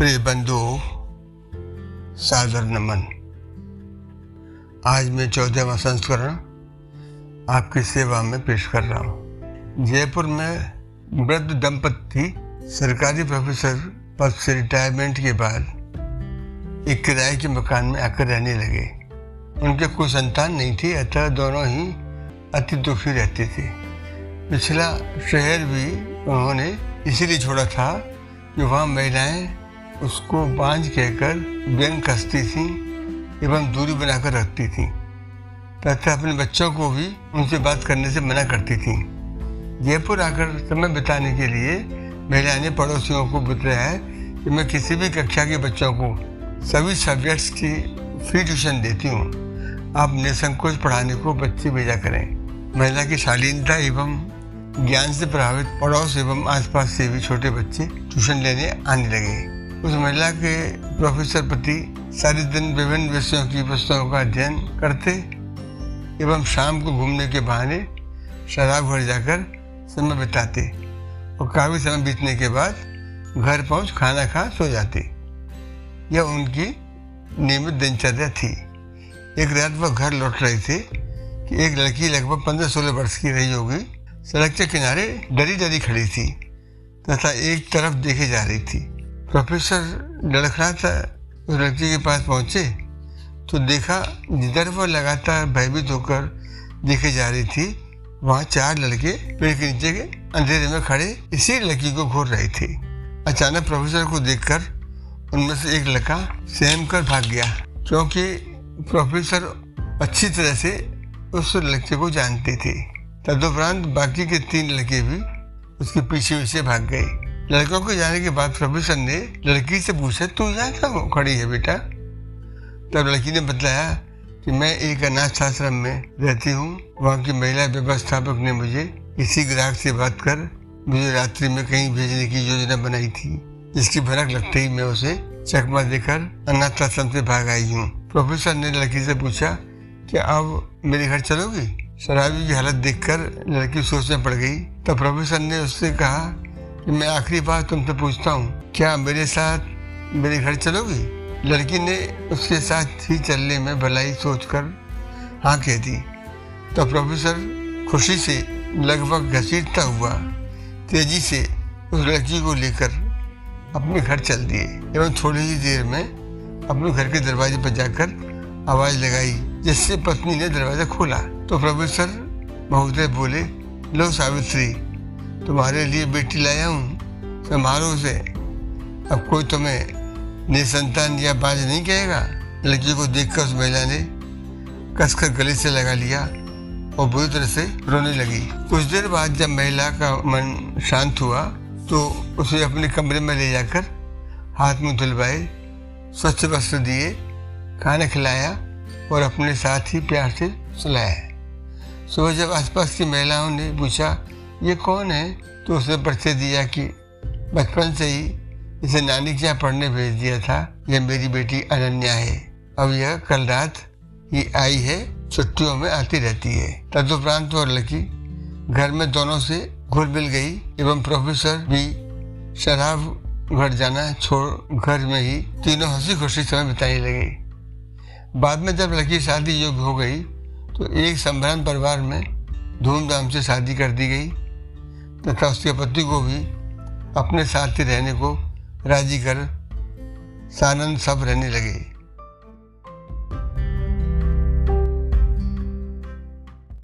प्रिय बंधु, सादर नमन। आज मैं चौदहवा संस्करण आपकी सेवा में पेश कर रहा हूँ। जयपुर में वृद्ध दंपति सरकारी प्रोफेसर पद से रिटायरमेंट के बाद एक किराए के मकान में आकर रहने लगे। उनके कोई संतान नहीं थी, अतः दोनों ही अति दुखी रहते थे। पिछला शहर भी उन्होंने इसीलिए छोड़ा था कि वहाँ महिलाएँ उसको बांझ कहकर व्यंग कसती थी एवं दूरी बनाकर रखती थी। तथा अपने बच्चों को भी उनसे बात करने से मना करती थी। जयपुर आकर समय बिताने के लिए महिला ने पड़ोसियों को बताया है कि मैं किसी भी कक्षा के बच्चों को सभी सब्जेक्ट्स की फ्री ट्यूशन देती हूँ। आप निसंकोच पढ़ाने को बच्चे भेजा करें। महिला की शालीनता एवं ज्ञान से प्रभावित पड़ोस एवं आसपास से भी छोटे बच्चे ट्यूशन लेने आने लगे। उस महिला के प्रोफेसर पति सारे दिन विभिन्न विषयों की पुस्तकों का अध्ययन करते एवं शाम को घूमने के बहाने शराब घर जाकर समय बिताते और काफ़ी समय बीतने के बाद घर पहुँच खाना खा सो जाते। यह उनकी नियमित दिनचर्या थी। एक रात वह घर लौट रहे थे कि एक लड़की लगभग पंद्रह सोलह वर्ष की रही होगी। सड़क के किनारे डरी डरी खड़ी थी तथा एक तरफ़ देखे जा रही थी। प्रोफेसर लड़खड़ा था उस लड़की के पास पहुँचे तो देखा जिधर वो लगातार भयभीत होकर देखे जा रही थी, वहाँ चार लड़के पेड़ के नीचे के अंधेरे में खड़े इसी लड़की को घूर रहे थे। अचानक प्रोफेसर को देखकर उनमें से एक लड़का सहम कर भाग गया, क्योंकि प्रोफेसर अच्छी तरह से उस लड़के को जानते थे। तदुपरांत बाकी के तीन लड़के भी उसके पीछे पीछे भाग गए। लड़कों के जाने के बाद प्रोफेसर ने लड़की से पूछा, तू यहाँ क्या खड़ी है बेटा? तब लड़की ने बताया कि मैं एक अनाथ आश्रम में रहती हूँ। वहाँ की महिला व्यवस्थापक ने मुझे किसी ग्राहक से बात कर मुझे रात्रि में कहीं भेजने की योजना बनाई थी, जिसकी भनक लगते ही मैं उसे चकमा देकर अनाथ आश्रम से भाग आई हूँ। प्रोफेसर ने लड़की से पूछा, क्या अब मेरे घर चलोगी? शराबी की हालत देखकर लड़की सोच में पड़ गई। तब प्रोफेसर ने उससे कहा कि मैं आखिरी बार तुमसे पूछता हूँ, क्या मेरे साथ मेरे घर चलोगी? लड़की ने उसके साथ ही चलने में भलाई सोचकर हाँ कह दी। तो प्रोफेसर खुशी से लगभग घसीटता हुआ तेज़ी से उस लड़की को लेकर अपने घर चल दिए एवं थोड़ी ही देर में अपने घर के दरवाजे पर जाकर आवाज़ लगाई, जिससे पत्नी ने दरवाज़ा खोला। तो प्रोफेसर महोदय बोले, लो सावित्री तुम्हारे लिए बेटी लाया हूँ, संभालो उसे। अब कोई तुम्हें निसंतान या बाज नहीं कहेगा? लड़की को देखकर उस महिला ने कसकर गले से लगा लिया और बुरी तरह से रोने लगी। कुछ देर बाद जब महिला का मन शांत हुआ तो उसे अपने कमरे में ले जाकर हाथ मुँह धुलवाए, स्वच्छ वस्त्र दिए, खाना खिलाया और अपने साथ ही प्यार से सुलाया। सुबह जब आसपास की महिलाओं ने पूछा ये कौन है? तो उसने परिचय दिया कि बचपन से ही इसे नानी के यहाँ पढ़ने भेज दिया था। यह मेरी बेटी अनन्या है। अब यह कल रात ही आई है। छुट्टियों में आती रहती है। तदुपरांत और लकी घर में दोनों से घुल मिल गई एवं प्रोफेसर भी शराब घर जाना छोड़ घर में ही तीनों हँसी खुशी समय बिताने लगे। बाद में जब लड़की शादी योग्य हो गई तो एक संभ्रांत परिवार में धूमधाम से शादी कर दी गई। तथा उसके पति को भी, अपने साथ ही रहने को राज़ी कर सानंद सब रहने लगे।